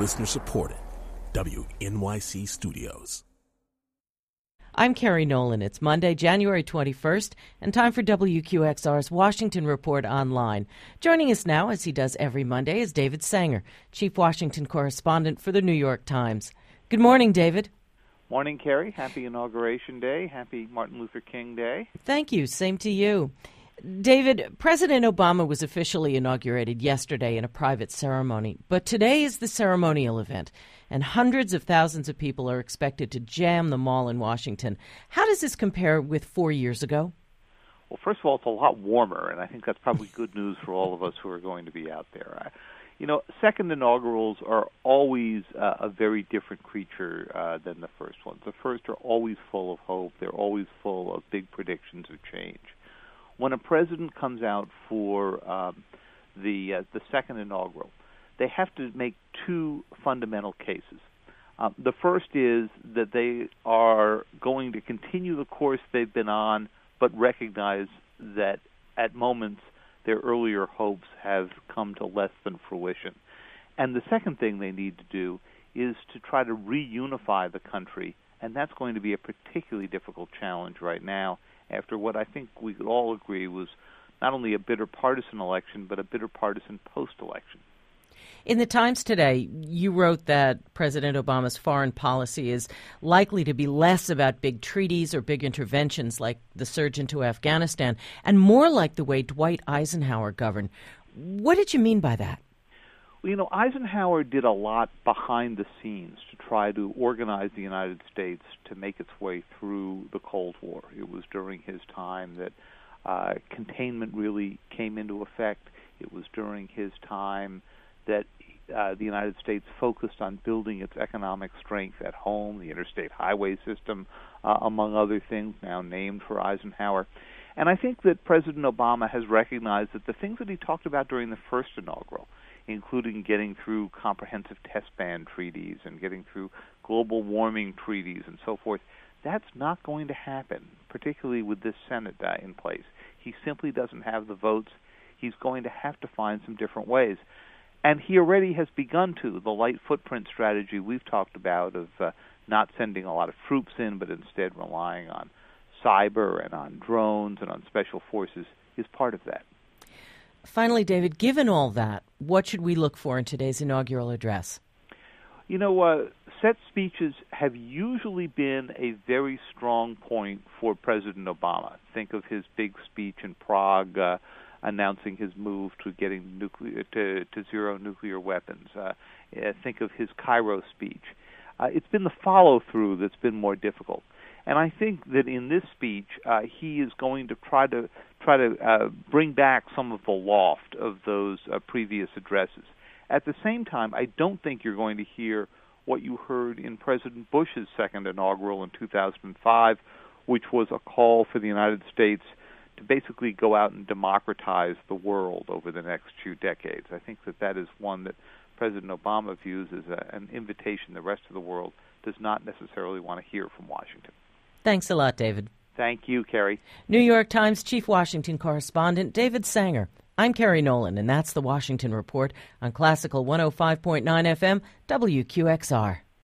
Listener supported. WNYC Studios. I'm Kerry Nolan. It's Monday, January 21st, and time for WQXR's Washington Report Online. Joining us now, as he does every Monday, is David Sanger, Chief Washington Correspondent for the New York Times. Good morning, David. Morning, Kerry. Happy Inauguration Day. Happy Martin Luther King Day. Thank you. Same to you. David, President Obama was officially inaugurated yesterday in a private ceremony, but today is the ceremonial event, and hundreds of thousands of people are expected to jam the mall in Washington. How does this compare with four years ago? Well, first of all, it's a lot warmer, and I think that's probably good news for all of us who are going to be out there. you know, second inaugurals are always uh, a very different creature uh, than the first ones. The first are always full of hope, they're always full of big predictions of change when a president comes out for um, the uh, the second inaugural, they have to make two fundamental cases. Uh, the first is that they are going to continue the course they've been on, but recognize that at moments their earlier hopes have come to less than fruition. And the second thing they need to do is to try to reunify the country, and that's going to be a particularly difficult challenge right now after what I think we could all agree was not only a bitter partisan election, but a bitter partisan post election. In the Times today, you wrote that President Obama's foreign policy is likely to be less about big treaties or big interventions like the surge into Afghanistan and more like the way Dwight Eisenhower governed. What did you mean by that? You know, Eisenhower did a lot behind the scenes to try to organize the United States to make its way through the Cold War. It was during his time that uh, containment really came into effect. It was during his time that uh, the United States focused on building its economic strength at home, the interstate highway system, uh, among other things, now named for Eisenhower. And I think that President Obama has recognized that the things that he talked about during the first inaugural, including getting through comprehensive test ban treaties and getting through global warming treaties and so forth. That's not going to happen, particularly with this Senate uh, in place. He simply doesn't have the votes. He's going to have to find some different ways. And he already has begun to. The light footprint strategy we've talked about of uh, not sending a lot of troops in, but instead relying on cyber and on drones and on special forces is part of that. Finally, David, given all that, what should we look for in today's inaugural address? You know, uh, set speeches have usually been a very strong point for President Obama. Think of his big speech in Prague uh, announcing his move to getting nuclear to, to zero nuclear weapons. Uh, uh think of his Cairo speech. Uh, it's been the follow through that's been more difficult. And I think that in this speech, uh, he is going to try to try to uh, bring back some of the loft of those uh, previous addresses. At the same time, I don't think you're going to hear what you heard in President Bush's second inaugural in 2005, which was a call for the United States to basically go out and democratize the world over the next few decades. I think that that is one that President Obama views as a, an invitation the rest of the world does not necessarily want to hear from Washington. Thanks a lot, David. Thank you, Kerry. New York Times Chief Washington Correspondent David Sanger. I'm Kerry Nolan, and that's the Washington Report on Classical 105.9 FM, WQXR.